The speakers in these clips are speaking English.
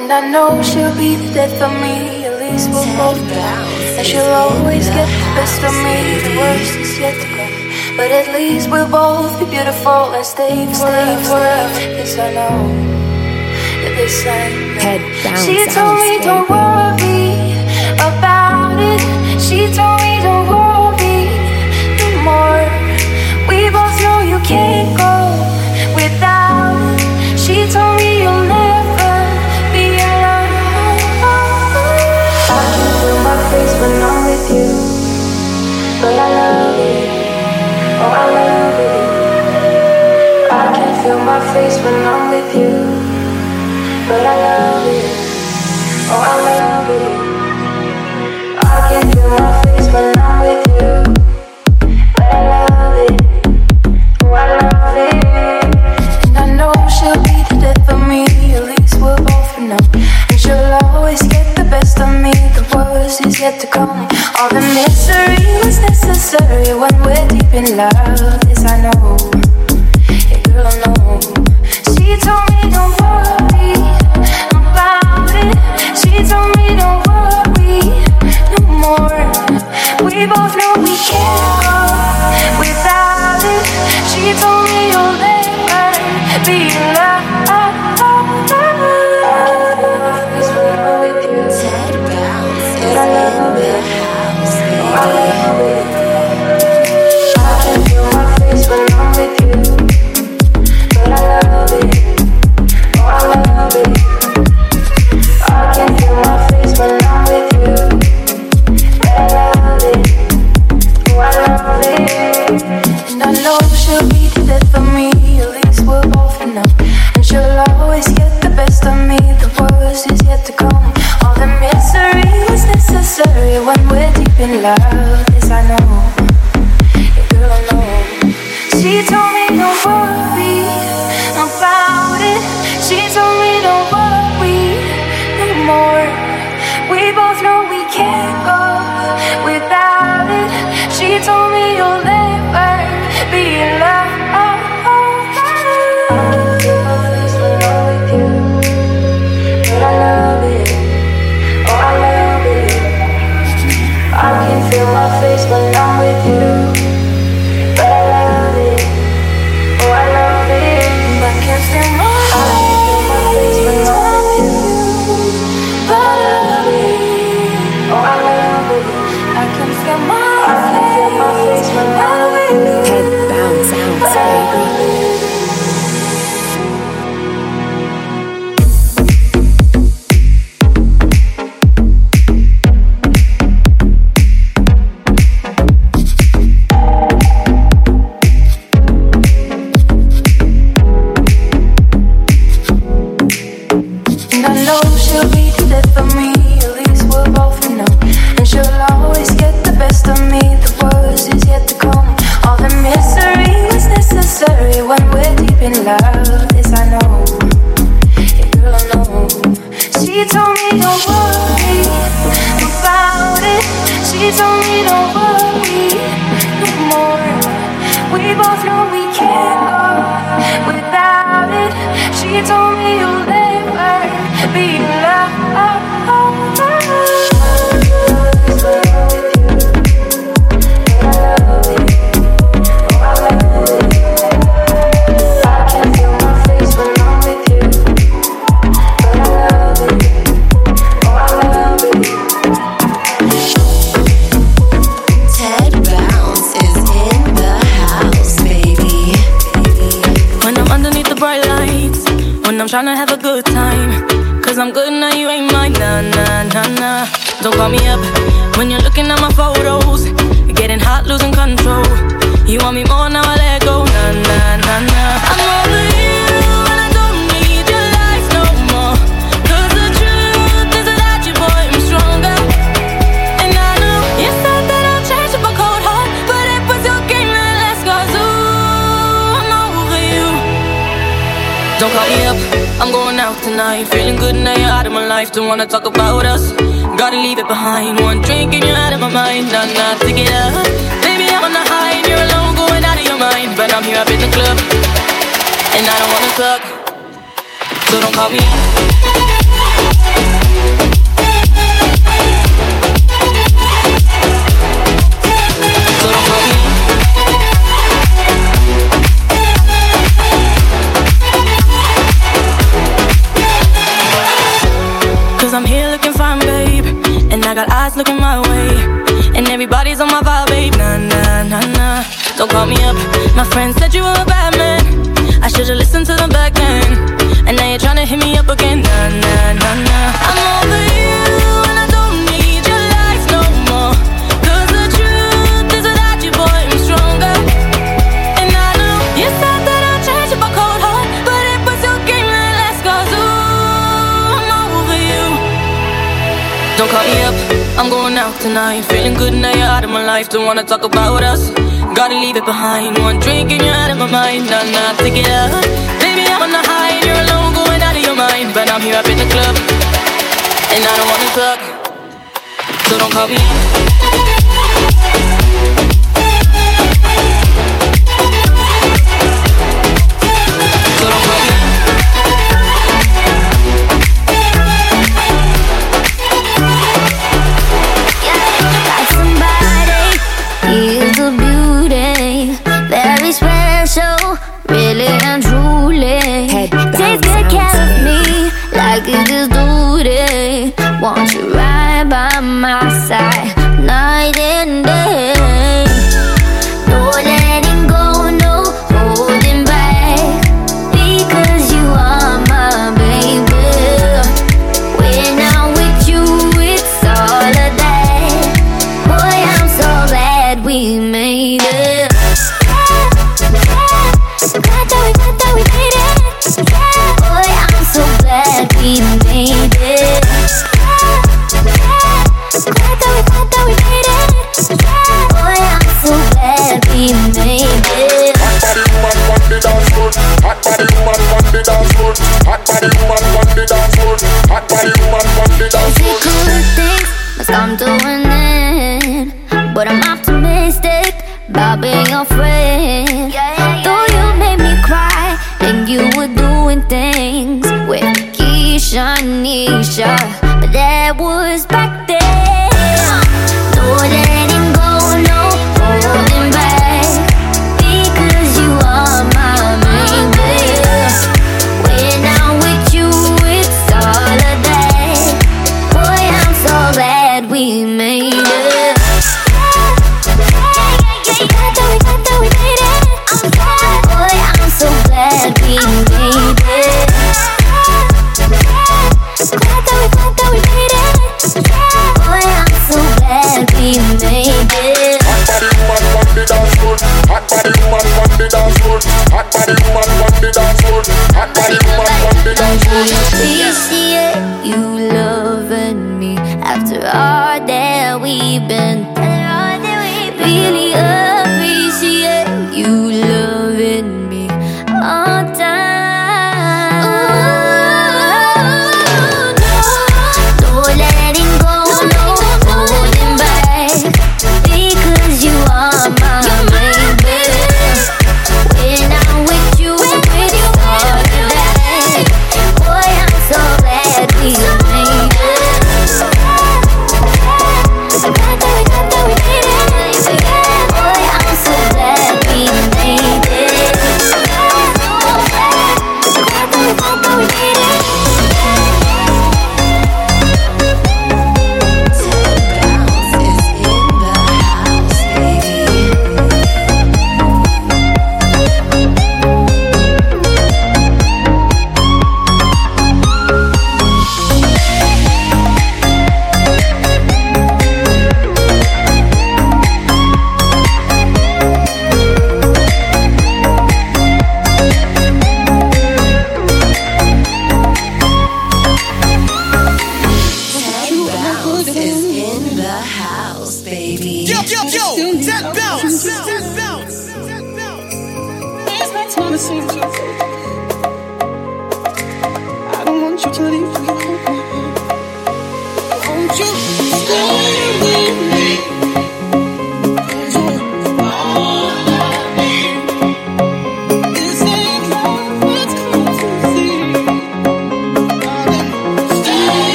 And I know she'll be the death of me, at least we'll both know. And she'll always get the best of me, the worst is yet to come. But at least we'll both be beautiful and stay forever. forever. This I know, this I know. Head bounce, She told me don't worry about it. She told me don't worry no more. We both know you can't go when I'm with you, but I love it. Oh, I love it. I can feel my face when I'm with you, but I love it. Oh, I love it. And I know she'll be the death of me. At least we'll both know. And she'll always get the best of me. The worst is yet to come. All the misery was necessary when we're deep in love. This I know. Yeah, girl. Told me love. To have a good time. Cause I'm good now, you ain't mine, nah, nah, nah, nah. Don't call me up out. Feeling good now you're out of my life. Don't wanna talk about us. Gotta leave it behind. One drink and you're out of my mind. Not not to get up. Baby, I'm on the high and you're alone, going out of your mind. But I'm here up in the club, and I don't wanna talk. So don't call me. Cause I'm here looking fine, babe. And I got eyes looking my way. And everybody's on my vibe, babe. Nah, nah, nah, nah. Don't call me up. My friend said you were a bad man. I should've listened to them back then. And now you're trying to hit me up again. Nah, nah, nah, nah. I'm over you. Tonight. Feeling good now you're out of my life. Don't wanna talk about us. Gotta leave it behind. One drink and you're out of my mind. Nah, nah. Baby, I'm on the high you're alone, going out of your mind. But I'm here up in the club. And I don't wanna talk. So don't call me.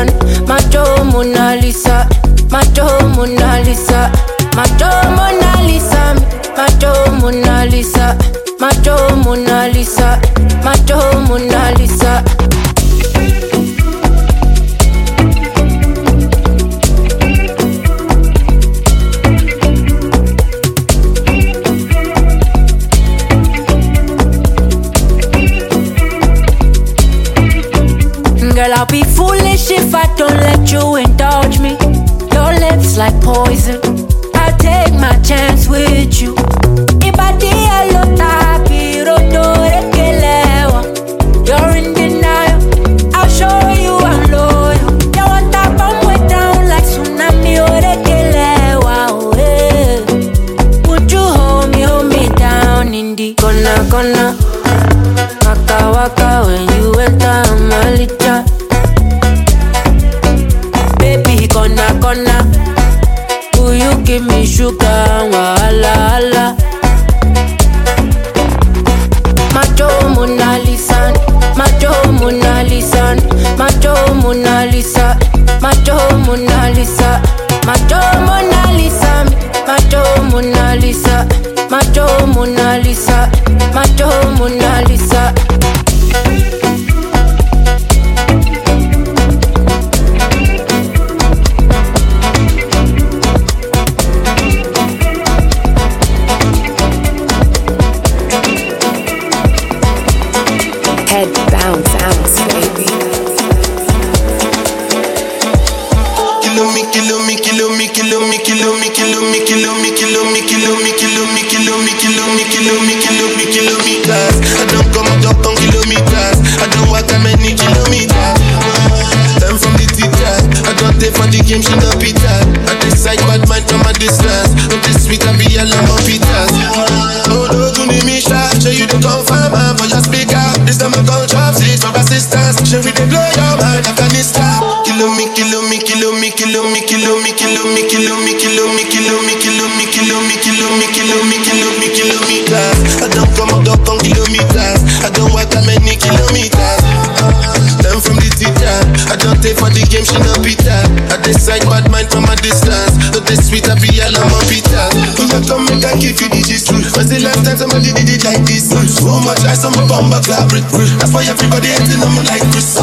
money James That's why everybody hating on me like Chris.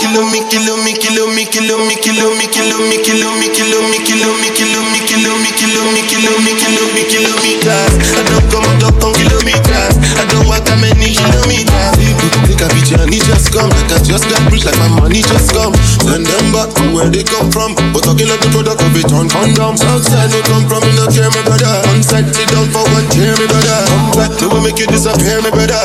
kill me, kill me, kill me, kill me, kill me, kill me, kill me, kill me, kill me, kill me, kill me, kill me, kill me, kill me, kill me, kill kilometers. I don't come up on kilometers. I don't walk that many kill me, I be journey just come. Like I just got rich, like my money just come. Send them back to where they come from. But talking like the product of it on condom. Southside, we come from, in the care, my brother. One side, sit down for one chair, my brother. Come back, they will make you disappear, my brother.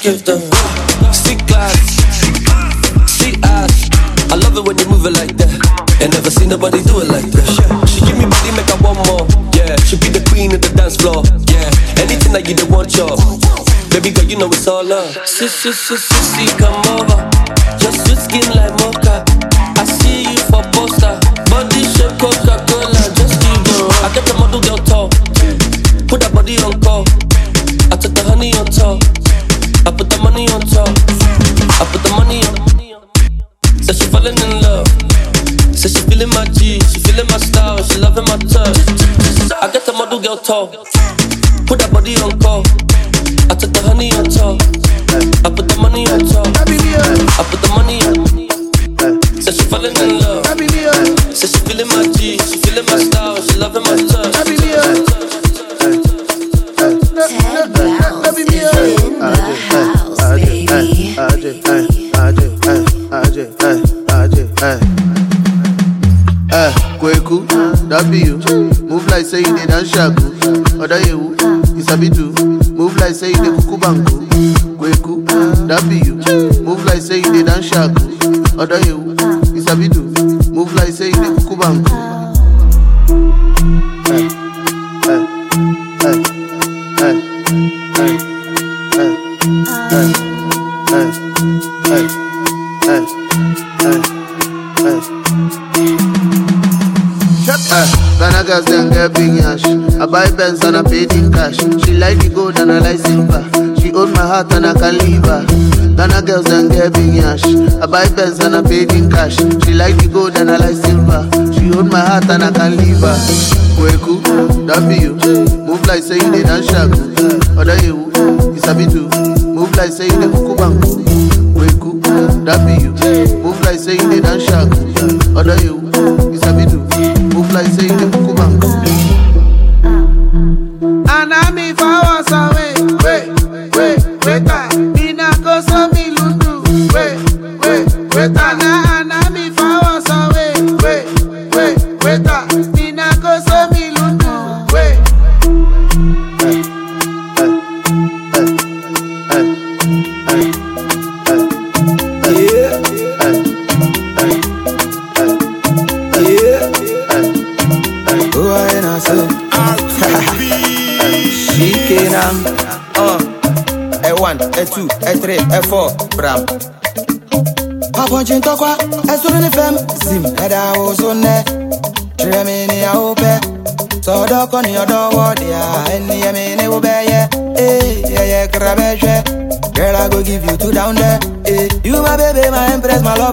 Them see class, see ass. I love it when you move it like that. Ain't never seen nobody do it like that. She give me body, make I want more. Yeah, she be the queen of the dance floor. Yeah, anything that you don't want, your baby girl, you know it's all love. Sis, sis, sis, sis, see, come over. Just your skin like Model girl tall. Put that body on call. I took the honey on top. I put the money on top. I put the money on. Said she falling in love. Said she feeling my G, she feeling my style, she loving my touch. Head bounce is in the house, baby. Eh, Kweku, W, move like say you dance shaku. Oda yewu, isabi too. Move like say you did kukubanku. Kweku, W, move like say you dance shaku. Oda yewu, isabi too. Buy Benz and I pay in cash. She like the gold and I like silver. She own my heart and I can leave her. Ghana girls then get big yash. I buy Benz and I pay in cash. She like the gold and I like silver. She own my heart and I can leave her. Kweku, that be you. Move like say you did dance shaku. Oda you, you sabi too. Move like say you did kuku banku. Kweku, that be you. Move like say you did dance shaku. Oda you, you sabi too. Move like say you did kuku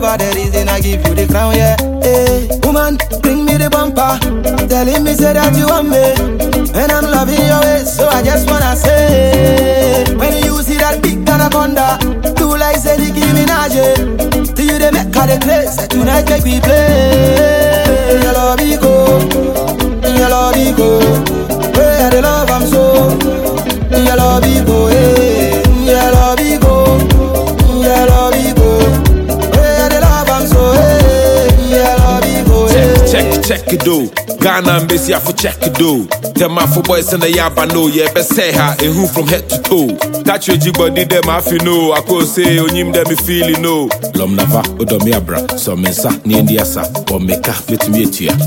lover. The reason I give you the crown, yeah. Eh, woman, bring me the bumper. Telling me say that you want me, and I'm loving your ways. So I just wanna say, when you see that big anaconda, do like say Nicki Minaj. Do you they make her the place? Tonight make we play. Your love go, your love go. Where the love I'm so, your love go, Check, it though. Ghana and Bessie, for check it. Tell my for boys in the yaba know, yeah, best say her, and who from head to toe. Touch your body, them I feel know. I could say, oh, on him, them me feel it no. Lom nava, oh, odomi abra, so mensa, ni ndi asa, or meka, fit me.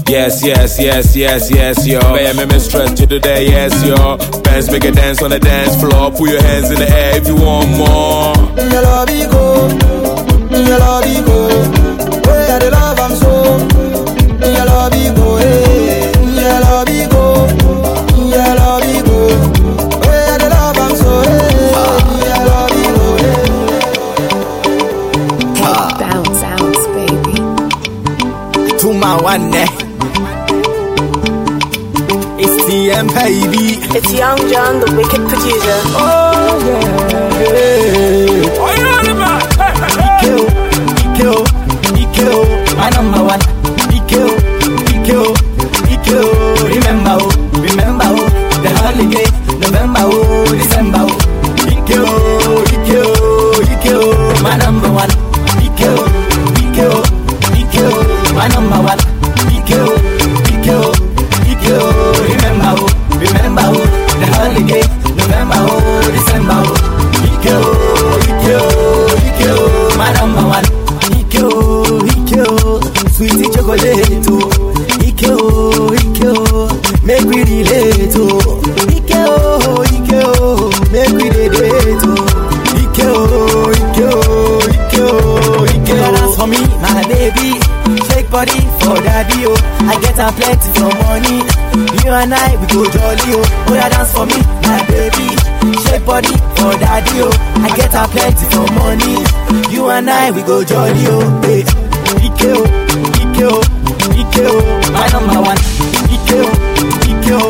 Yes, yes, yes, yes, yes, yo. Bear me stress to the day, yes, yo. Bands make a dance on the dance floor. Put your hands in the air if you want more. Your love go, your love go. Where the love I'm so. Ah. one neck. Eh. It's TM baby. It's Young John, the wicked producer. Oh yeah. Oh yeah. Ikeo, Ikeo, Ikeo, I get a plenty for money. You and I, we go jolly, oh. Oh, yeah, dance for me, my baby. Shake body for daddy, oh. I get a plenty for money. You and I, we go jolly, oh. Hey. Ike, oh, Ike, oh, Ike, oh. My number one. Ike, oh, Ike, oh,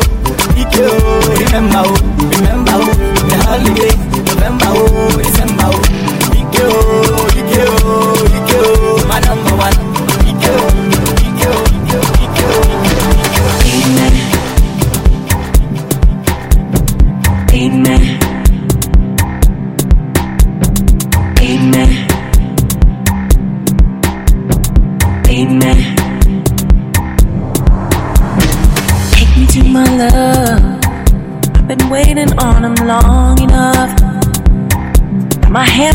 Ike, oh. Remember, oh, remember, oh. The holiday, November, oh, December, oh.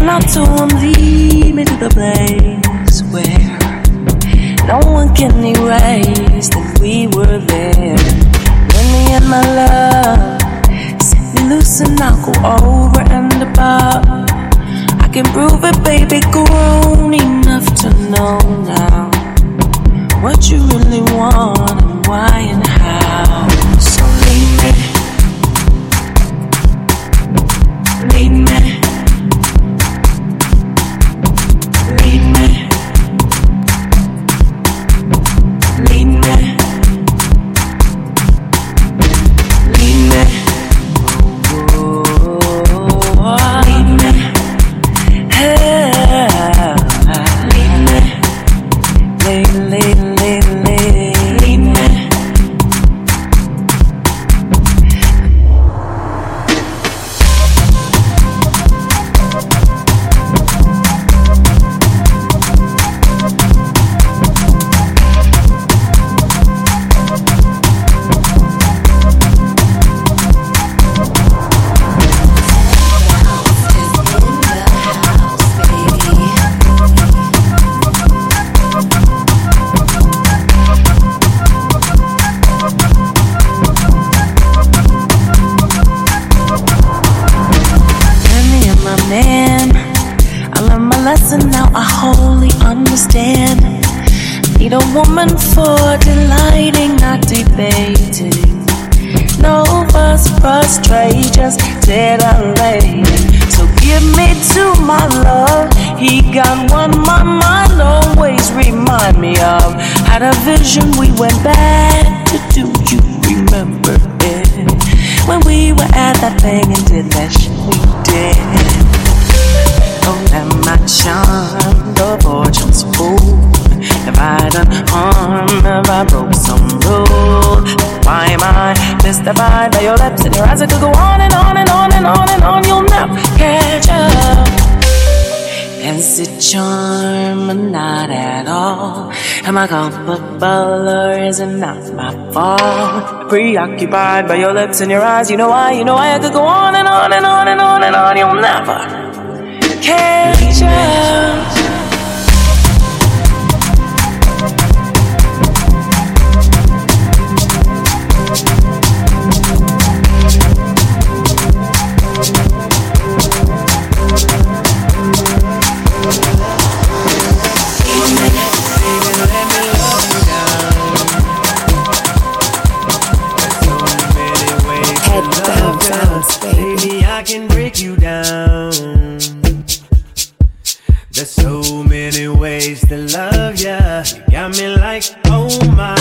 Out to lead me to the place where no one can erase that we were there. When me and my love set me loose and I'll go over and above. I can prove it, baby, grown enough to know now what you really want and why and how. So lead me, lead me, we went back to do. You remember it when we were at that thing and did that shit we did. Oh, am I charmed or fortune's fool? If I done harm? if I broke some rule? Why am I mystified by your lips and your eyes? I could go on and on and on and on and on. You'll never catch up. Is it charm or not? Am I comfortable or is it not my fault? Preoccupied by your lips and your eyes, you know why, you know why I could go on and on and on and on and on. You'll never catch up. Got me like, oh my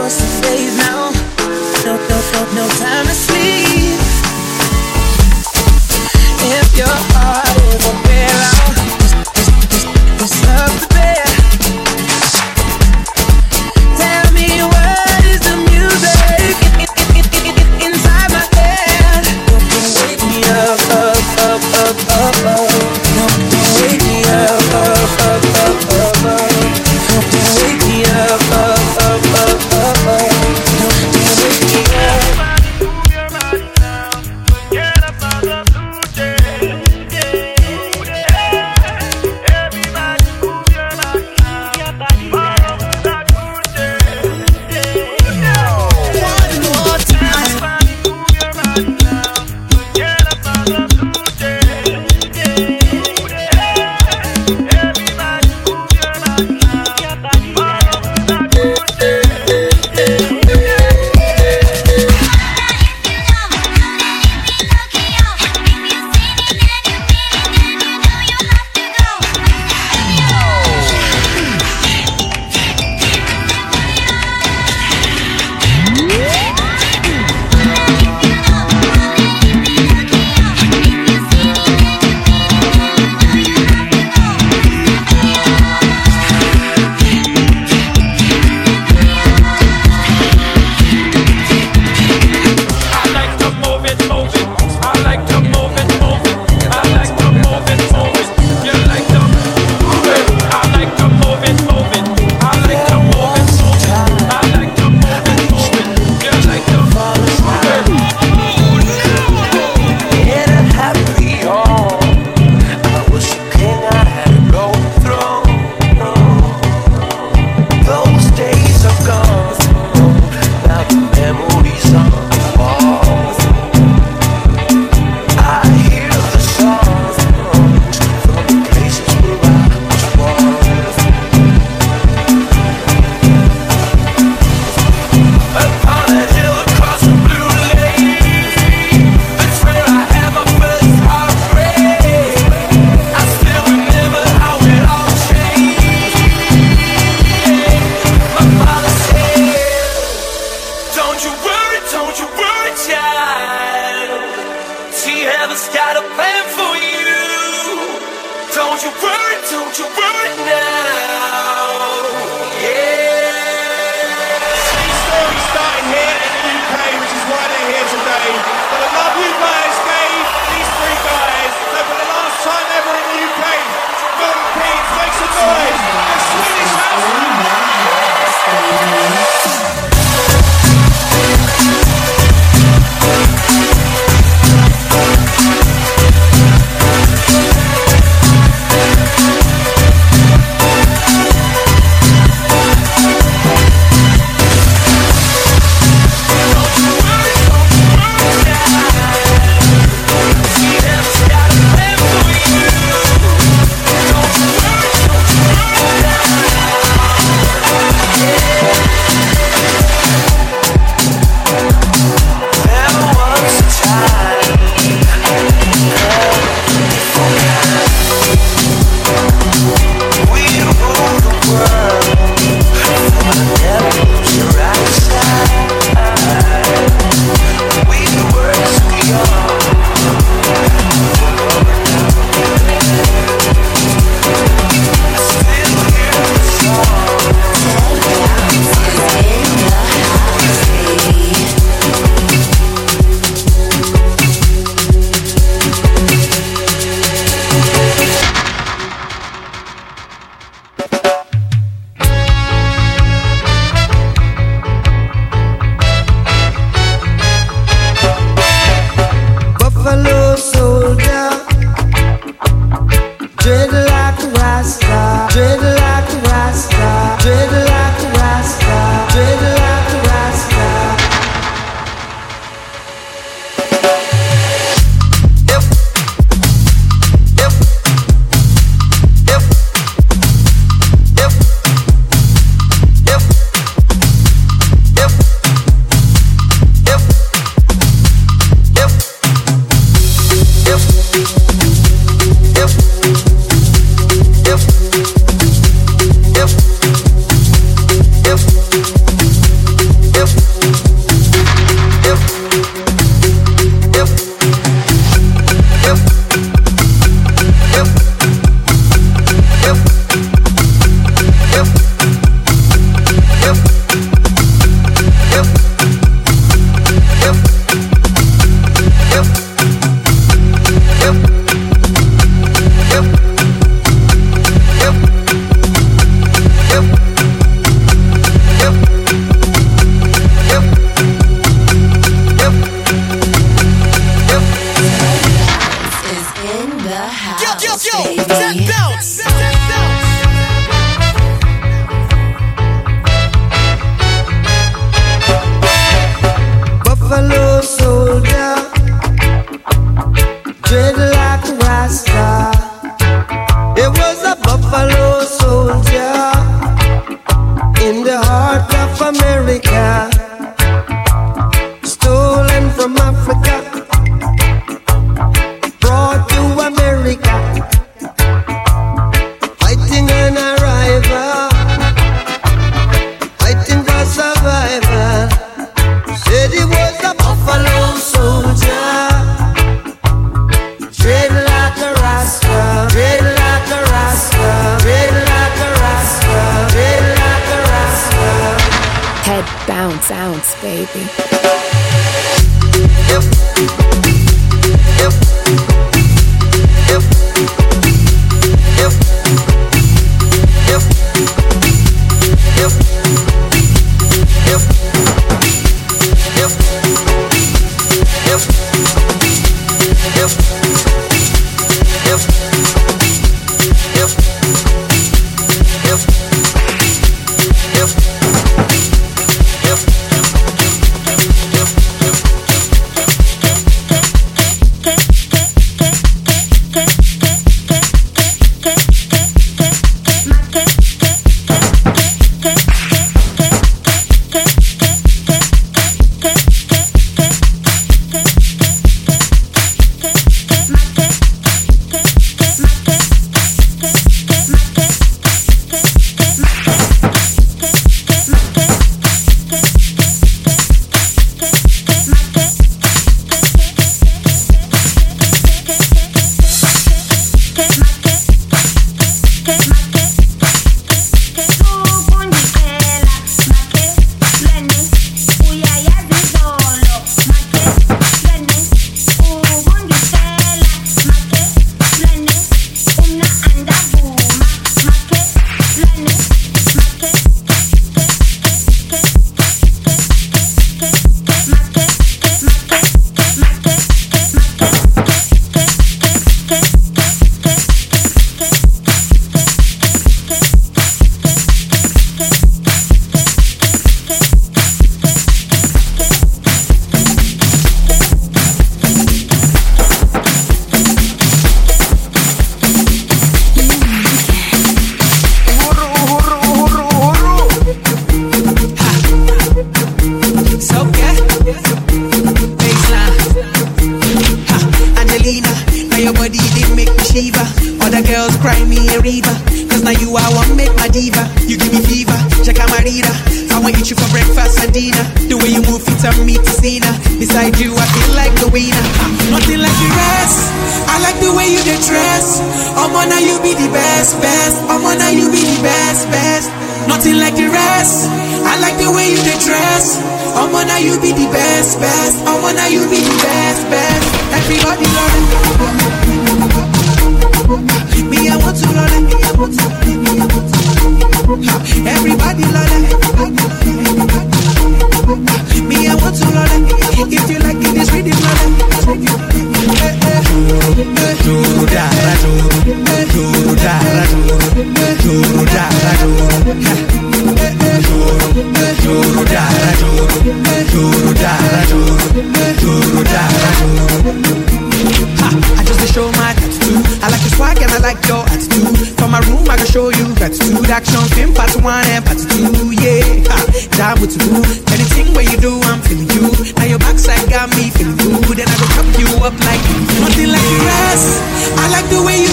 away for some now.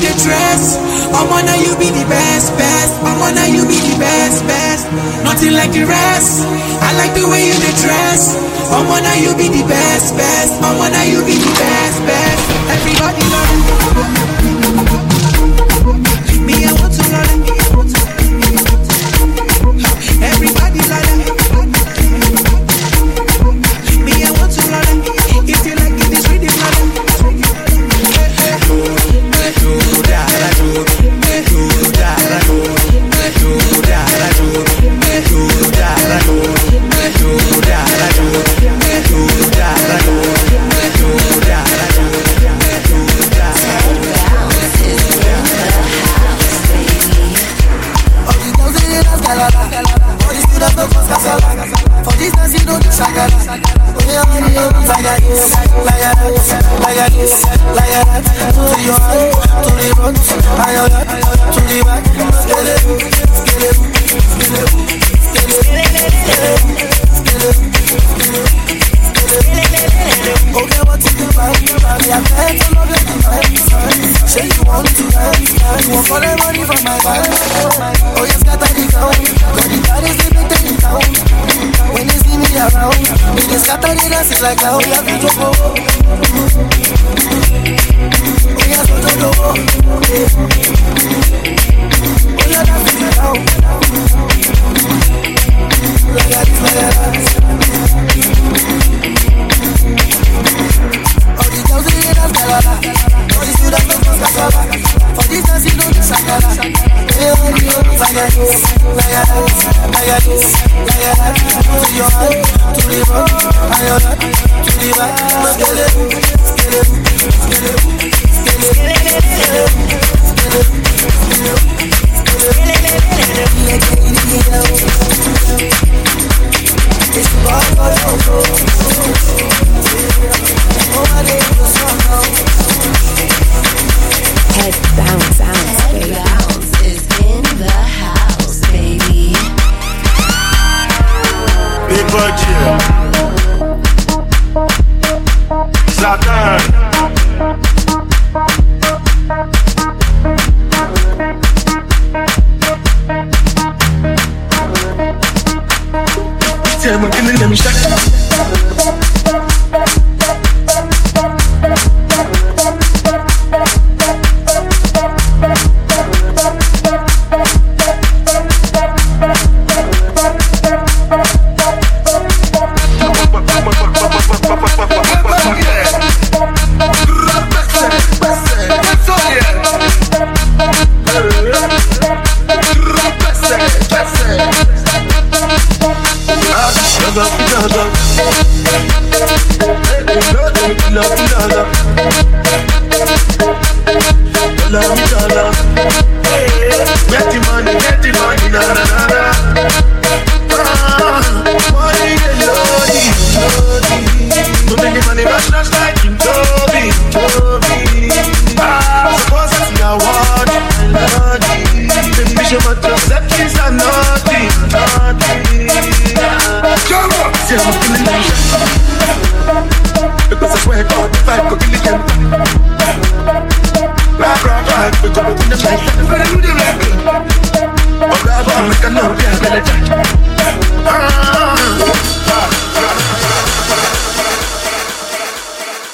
the dress. I'm on you be the best, best. I'm on you be the best, best. Nothing like the rest. I like the way you the dress. I'm on you be the best, best. I'm on you be the best, best. Everybody love you. Me, I want to love like how you have